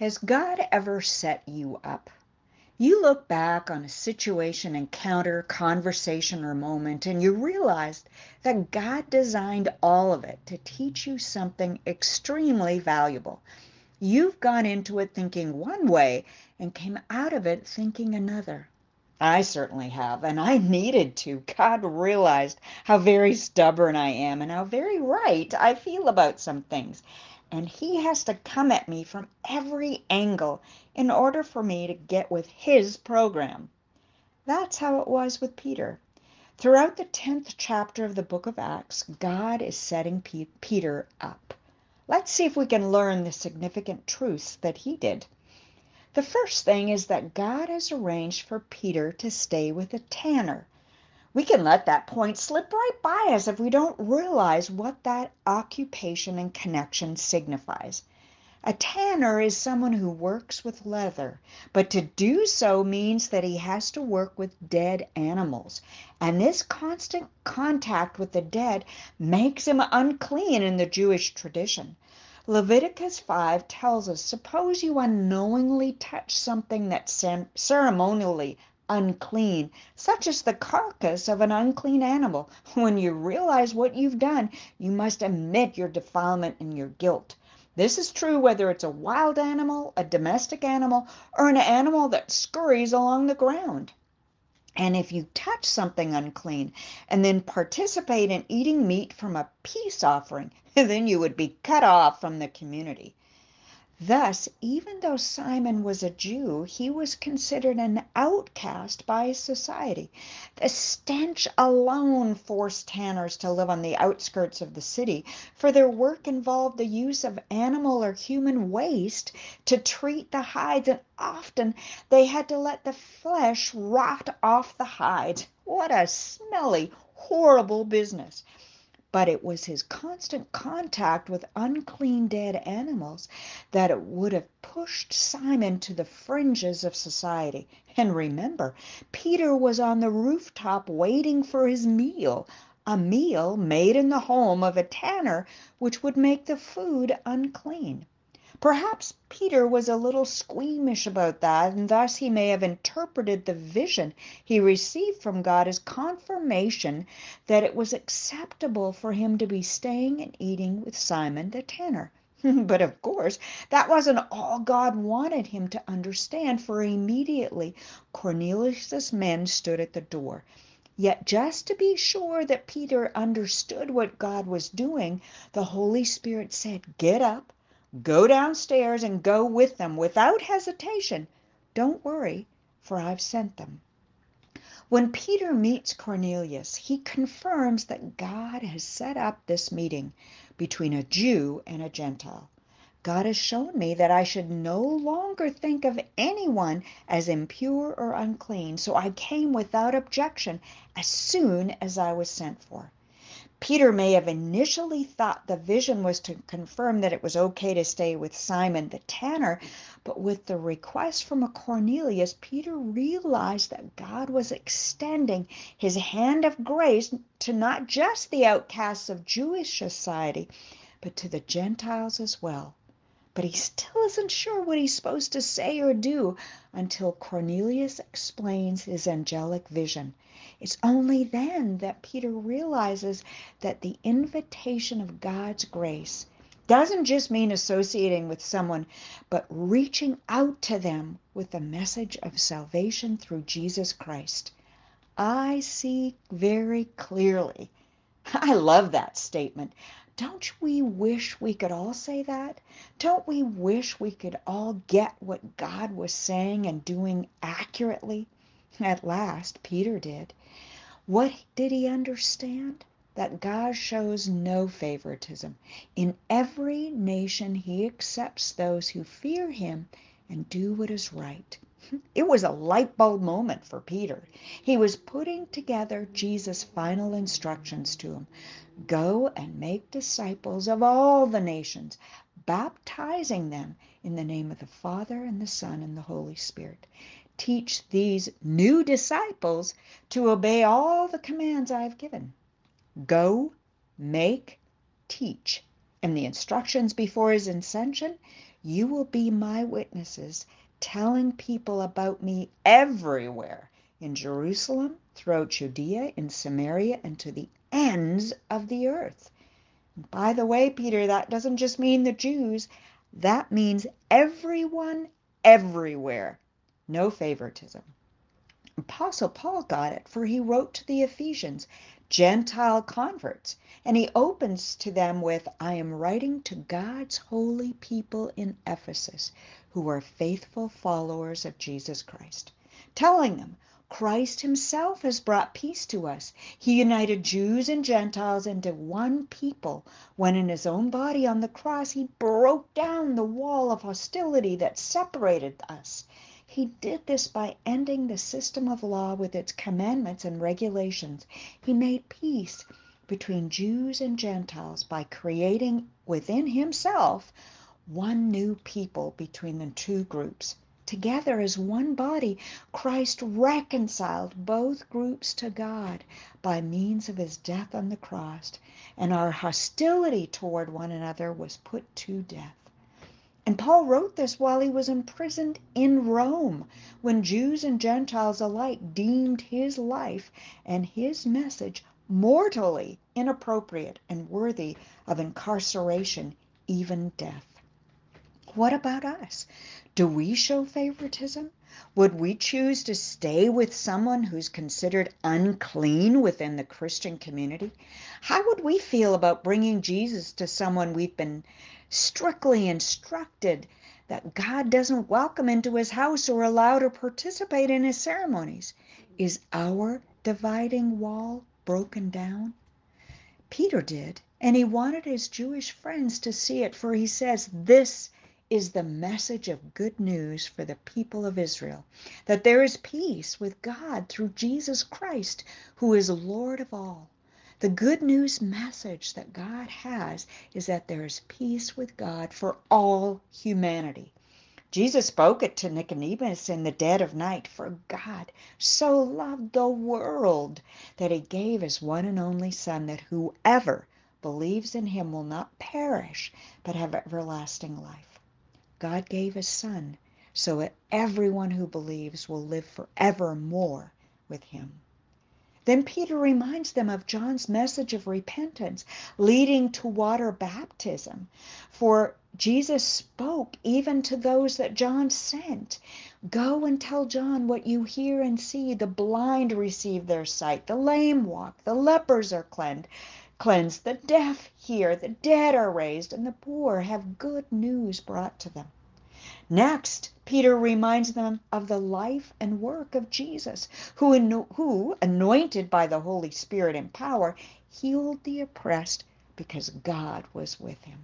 Has God ever set you up? You look back on a situation, encounter, conversation, or moment, and you realize that God designed all of it to teach you something extremely valuable. You've gone into it thinking one way and came out of it thinking another. I certainly have, and I needed to. God realized how very stubborn I am and how very right I feel about some things and he has to come at me from every angle in order for me to get with his program. That's how it was with Peter. Throughout the 10th chapter of the book of Acts, God is setting Peter up. Let's see if we can learn the significant truths that he did. The first thing is that God has arranged for Peter to stay with a tanner. We can let that point slip right by us if we don't realize what that occupation and connection signifies. A tanner is someone who works with leather, but to do so means that he has to work with dead animals. And this constant contact with the dead makes him unclean in the Jewish tradition. Leviticus 5 tells us suppose you unknowingly touch something that's ceremonially unclean, such as the carcass of an unclean animal. When you realize what you've done, you must admit your defilement and your guilt. This is true whether it's a wild animal, a domestic animal, or an animal that scurries along the ground. And if you touch something unclean and then participate in eating meat from a peace offering, then you would be cut off from the community. Thus, even though Simon was a Jew, he was considered an outcast by society. The stench alone forced tanners to live on the outskirts of the city, for their work involved the use of animal or human waste to treat the hides, and often they had to let the flesh rot off the hides. What a smelly, horrible business! But it was his constant contact with unclean dead animals that would have pushed Simon to the fringes of society. And remember, Peter was on the rooftop waiting for his meal, a meal made in the home of a tanner, which would make the food unclean. Perhaps Peter was a little squeamish about that, and thus he may have interpreted the vision he received from God as confirmation that it was acceptable for him to be staying and eating with Simon the tanner. but of course, that wasn't all God wanted him to understand, for immediately Cornelius's men stood at the door. Yet, just to be sure that Peter understood what God was doing, the Holy Spirit said, Get up Go downstairs and go with them without hesitation. Don't worry, for I've sent them. When Peter meets Cornelius, he confirms that God has set up this meeting between a Jew and a Gentile. God has shown me that I should no longer think of anyone as impure or unclean, so I came without objection as soon as I was sent for. Peter may have initially thought the vision was to confirm that it was okay to stay with Simon the tanner, but with the request from Cornelius, Peter realized that God was extending his hand of grace to not just the outcasts of Jewish society, but to the Gentiles as well. But he still isn't sure what he's supposed to say or do until Cornelius explains his angelic vision. It's only then that Peter realizes that the invitation of God's grace doesn't just mean associating with someone, but reaching out to them with the message of salvation through Jesus Christ. I see very clearly. I love that statement. Don't we wish we could all say that? Don't we wish we could all get what God was saying and doing accurately? At last, Peter did. What did he understand? That God shows no favoritism. In every nation, he accepts those who fear him and do what is right. It was a light bulb moment for Peter. He was putting together Jesus' final instructions to him Go and make disciples of all the nations, baptizing them in the name of the Father and the Son and the Holy Spirit. Teach these new disciples to obey all the commands I have given. Go, make, teach. And the instructions before his ascension You will be my witnesses, telling people about me everywhere in Jerusalem, throughout Judea, in Samaria, and to the ends of the earth. By the way, Peter, that doesn't just mean the Jews, that means everyone, everywhere. No favoritism. Apostle Paul got it, for he wrote to the Ephesians, Gentile converts, and he opens to them with, I am writing to God's holy people in Ephesus who are faithful followers of Jesus Christ, telling them Christ himself has brought peace to us. He united Jews and Gentiles into one people when in his own body on the cross he broke down the wall of hostility that separated us. He did this by ending the system of law with its commandments and regulations. He made peace between Jews and Gentiles by creating within himself one new people between the two groups. Together as one body, Christ reconciled both groups to God by means of his death on the cross, and our hostility toward one another was put to death. And Paul wrote this while he was imprisoned in Rome, when Jews and Gentiles alike deemed his life and his message mortally inappropriate and worthy of incarceration, even death. What about us? Do we show favoritism? Would we choose to stay with someone who's considered unclean within the Christian community? How would we feel about bringing Jesus to someone we've been strictly instructed that God doesn't welcome into his house or allow to participate in his ceremonies? Is our dividing wall broken down? Peter did, and he wanted his Jewish friends to see it, for he says, This is the message of good news for the people of Israel that there is peace with God through Jesus Christ, who is Lord of all. The good news message that God has is that there is peace with God for all humanity. Jesus spoke it to Nicodemus in the dead of night, for God so loved the world that he gave his one and only Son, that whoever believes in him will not perish, but have everlasting life. God gave his Son so that everyone who believes will live forevermore with him. Then Peter reminds them of John's message of repentance leading to water baptism. For Jesus spoke even to those that John sent. Go and tell John what you hear and see. The blind receive their sight, the lame walk, the lepers are cleansed, cleansed, the deaf hear, the dead are raised, and the poor have good news brought to them. Next, Peter reminds them of the life and work of Jesus, who, who, anointed by the Holy Spirit and power, healed the oppressed because God was with him.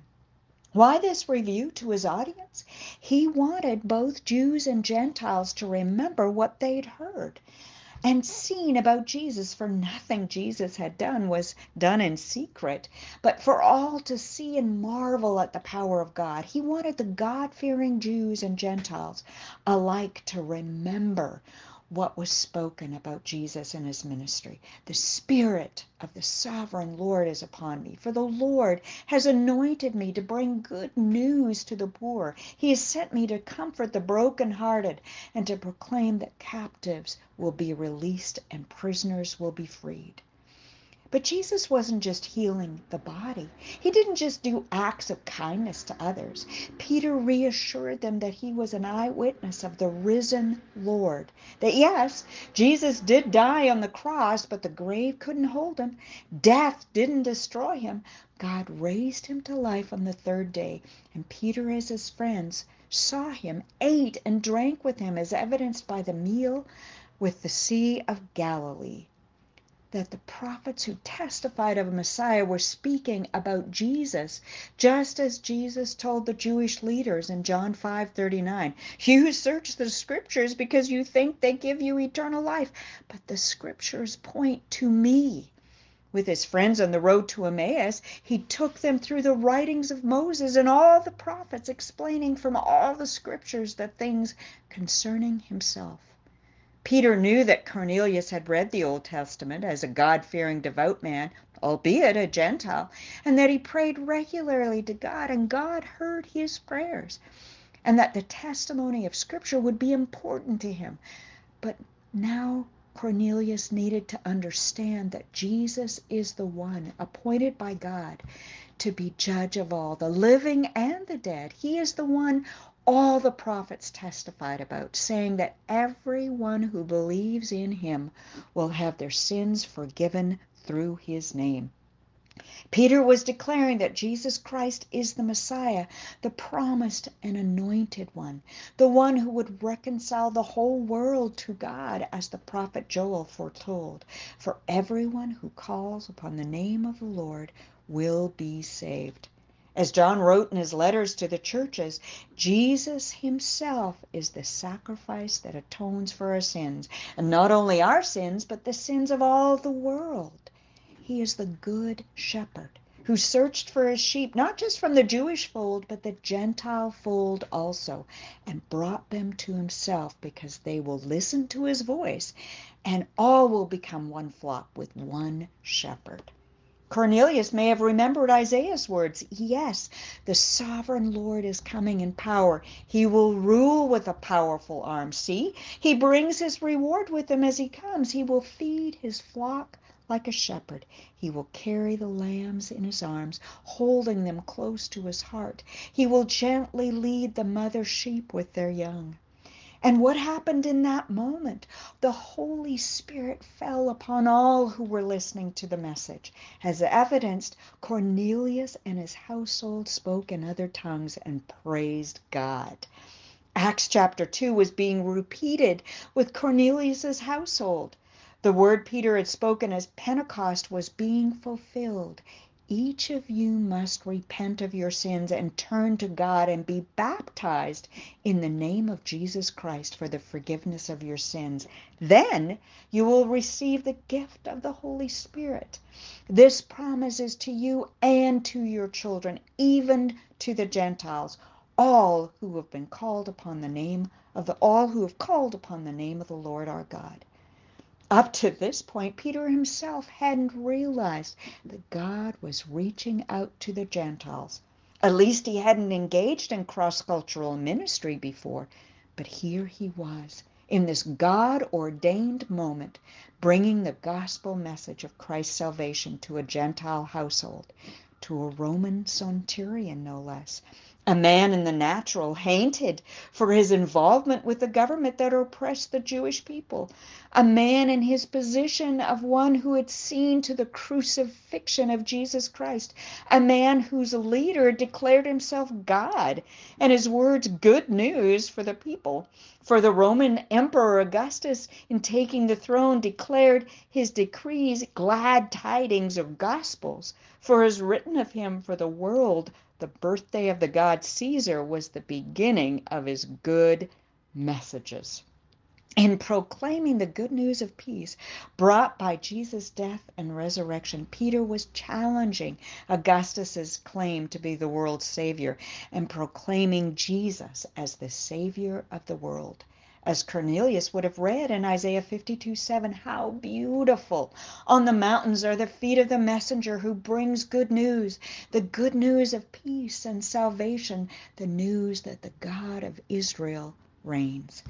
Why this review to his audience? He wanted both Jews and Gentiles to remember what they'd heard and seen about Jesus, for nothing Jesus had done was done in secret, but for all to see and marvel at the power of God. He wanted the God fearing Jews and Gentiles alike to remember what was spoken about Jesus and his ministry. The Spirit of the sovereign Lord is upon me, for the Lord has anointed me to bring good news to the poor. He has sent me to comfort the brokenhearted and to proclaim that captives will be released and prisoners will be freed. But Jesus wasn't just healing the body. He didn't just do acts of kindness to others. Peter reassured them that he was an eyewitness of the risen Lord. That yes, Jesus did die on the cross, but the grave couldn't hold him. Death didn't destroy him. God raised him to life on the third day. And Peter, as his friends, saw him, ate and drank with him, as evidenced by the meal with the Sea of Galilee that the prophets who testified of a Messiah were speaking about Jesus, just as Jesus told the Jewish leaders in John 5:39, "You search the scriptures because you think they give you eternal life, but the scriptures point to me." With his friends on the road to Emmaus, he took them through the writings of Moses and all the prophets, explaining from all the scriptures the things concerning himself. Peter knew that Cornelius had read the Old Testament as a God fearing, devout man, albeit a Gentile, and that he prayed regularly to God, and God heard his prayers. and that the testimony of Scripture would be important to him. But now Cornelius needed to understand that Jesus is the one appointed by God to be judge of all, the living and the dead. He is the one all the prophets testified about, saying that everyone who believes in him will have their sins forgiven through his name. Peter was declaring that Jesus Christ is the Messiah, the promised and anointed one, the one who would reconcile the whole world to God, as the prophet Joel foretold. For everyone who calls upon the name of the Lord will be saved. As John wrote in his letters to the churches, Jesus himself is the sacrifice that atones for our sins, and not only our sins, but the sins of all the world. He is the good shepherd who searched for his sheep, not just from the Jewish fold, but the Gentile fold also, and brought them to himself because they will listen to his voice, and all will become one flock with one shepherd. Cornelius may have remembered Isaiah's words. Yes, the sovereign Lord is coming in power. He will rule with a powerful arm. See, he brings his reward with him as he comes. He will feed his flock like a shepherd. He will carry the lambs in his arms, holding them close to his heart. He will gently lead the mother sheep with their young. And what happened in that moment? The Holy Spirit fell upon all who were listening to the message. As evidenced, Cornelius and his household spoke in other tongues and praised God. Acts chapter 2 was being repeated with Cornelius's household. The word Peter had spoken as Pentecost was being fulfilled. Each of you must repent of your sins and turn to God and be baptized in the name of Jesus Christ for the forgiveness of your sins. Then you will receive the gift of the Holy Spirit. This promise is to you and to your children, even to the Gentiles, all who have been called upon the name of the all who have called upon the name of the Lord our God. Up to this point, Peter himself hadn't realized that God was reaching out to the Gentiles. At least he hadn't engaged in cross cultural ministry before. But here he was, in this God ordained moment, bringing the gospel message of Christ's salvation to a Gentile household, to a Roman centurion, no less a man in the natural, hated for his involvement with the government that oppressed the Jewish people, a man in his position of one who had seen to the crucifixion of Jesus Christ, a man whose leader declared himself God and his words good news for the people. For the Roman Emperor Augustus, in taking the throne, declared his decrees glad tidings of gospels, for is written of him for the world the birthday of the god Caesar was the beginning of his good messages. In proclaiming the good news of peace brought by Jesus' death and resurrection, Peter was challenging Augustus's claim to be the world's savior and proclaiming Jesus as the savior of the world as Cornelius would have read in Isaiah 52 7. How beautiful! On the mountains are the feet of the messenger who brings good news, the good news of peace and salvation, the news that the God of Israel reigns.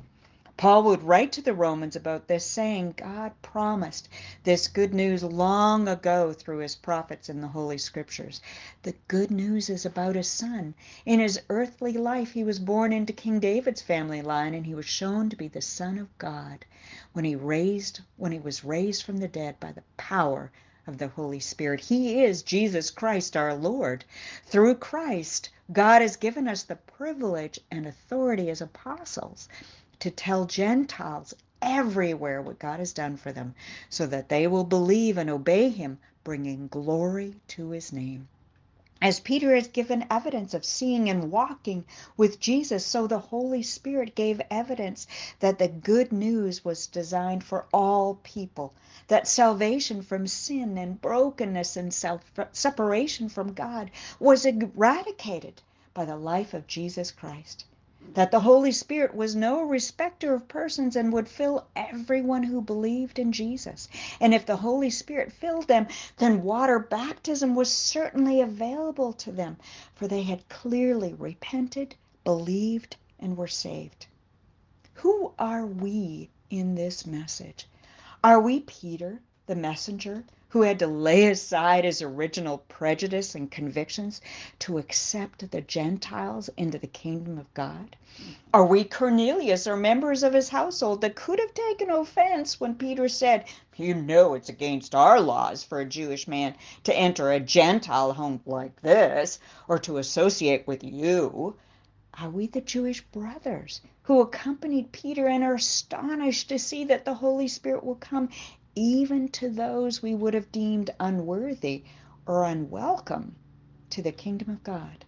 Paul would write to the Romans about this, saying, God promised this good news long ago through his prophets in the Holy Scriptures. The good news is about his son. In his earthly life, he was born into King David's family line, and he was shown to be the Son of God when he raised when he was raised from the dead by the power of the Holy Spirit. He is Jesus Christ our Lord. Through Christ, God has given us the privilege and authority as apostles to tell Gentiles everywhere what God has done for them, so that they will believe and obey Him, bringing glory to His name. As Peter has given evidence of seeing and walking with Jesus, so the Holy Spirit gave evidence that the good news was designed for all people, that salvation from sin and brokenness and self separation from God was eradicated by the life of Jesus Christ that the Holy Spirit was no respecter of persons and would fill everyone who believed in Jesus. And if the Holy Spirit filled them, then water baptism was certainly available to them, for they had clearly repented, believed, and were saved. Who are we in this message? Are we Peter, the messenger, who had to lay aside his original prejudice and convictions to accept the Gentiles into the kingdom of God? Are we Cornelius or members of his household that could have taken offense when Peter said, You know it's against our laws for a Jewish man to enter a Gentile home like this or to associate with you? Are we the Jewish brothers who accompanied Peter and are astonished to see that the Holy Spirit will come even to those we would have deemed unworthy or unwelcome to the kingdom of God?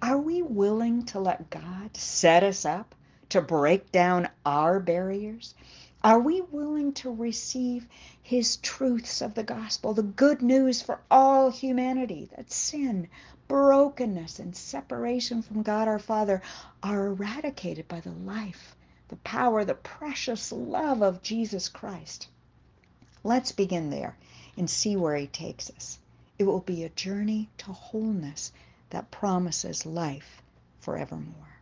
Are we willing to let God set us up to break down our barriers? Are we willing to receive His truths of the gospel, the good news for all humanity that sin, brokenness, and separation from God our Father are eradicated by the life, the power, the precious love of Jesus Christ? Let's begin there and see where He takes us. It will be a journey to wholeness that promises life forevermore.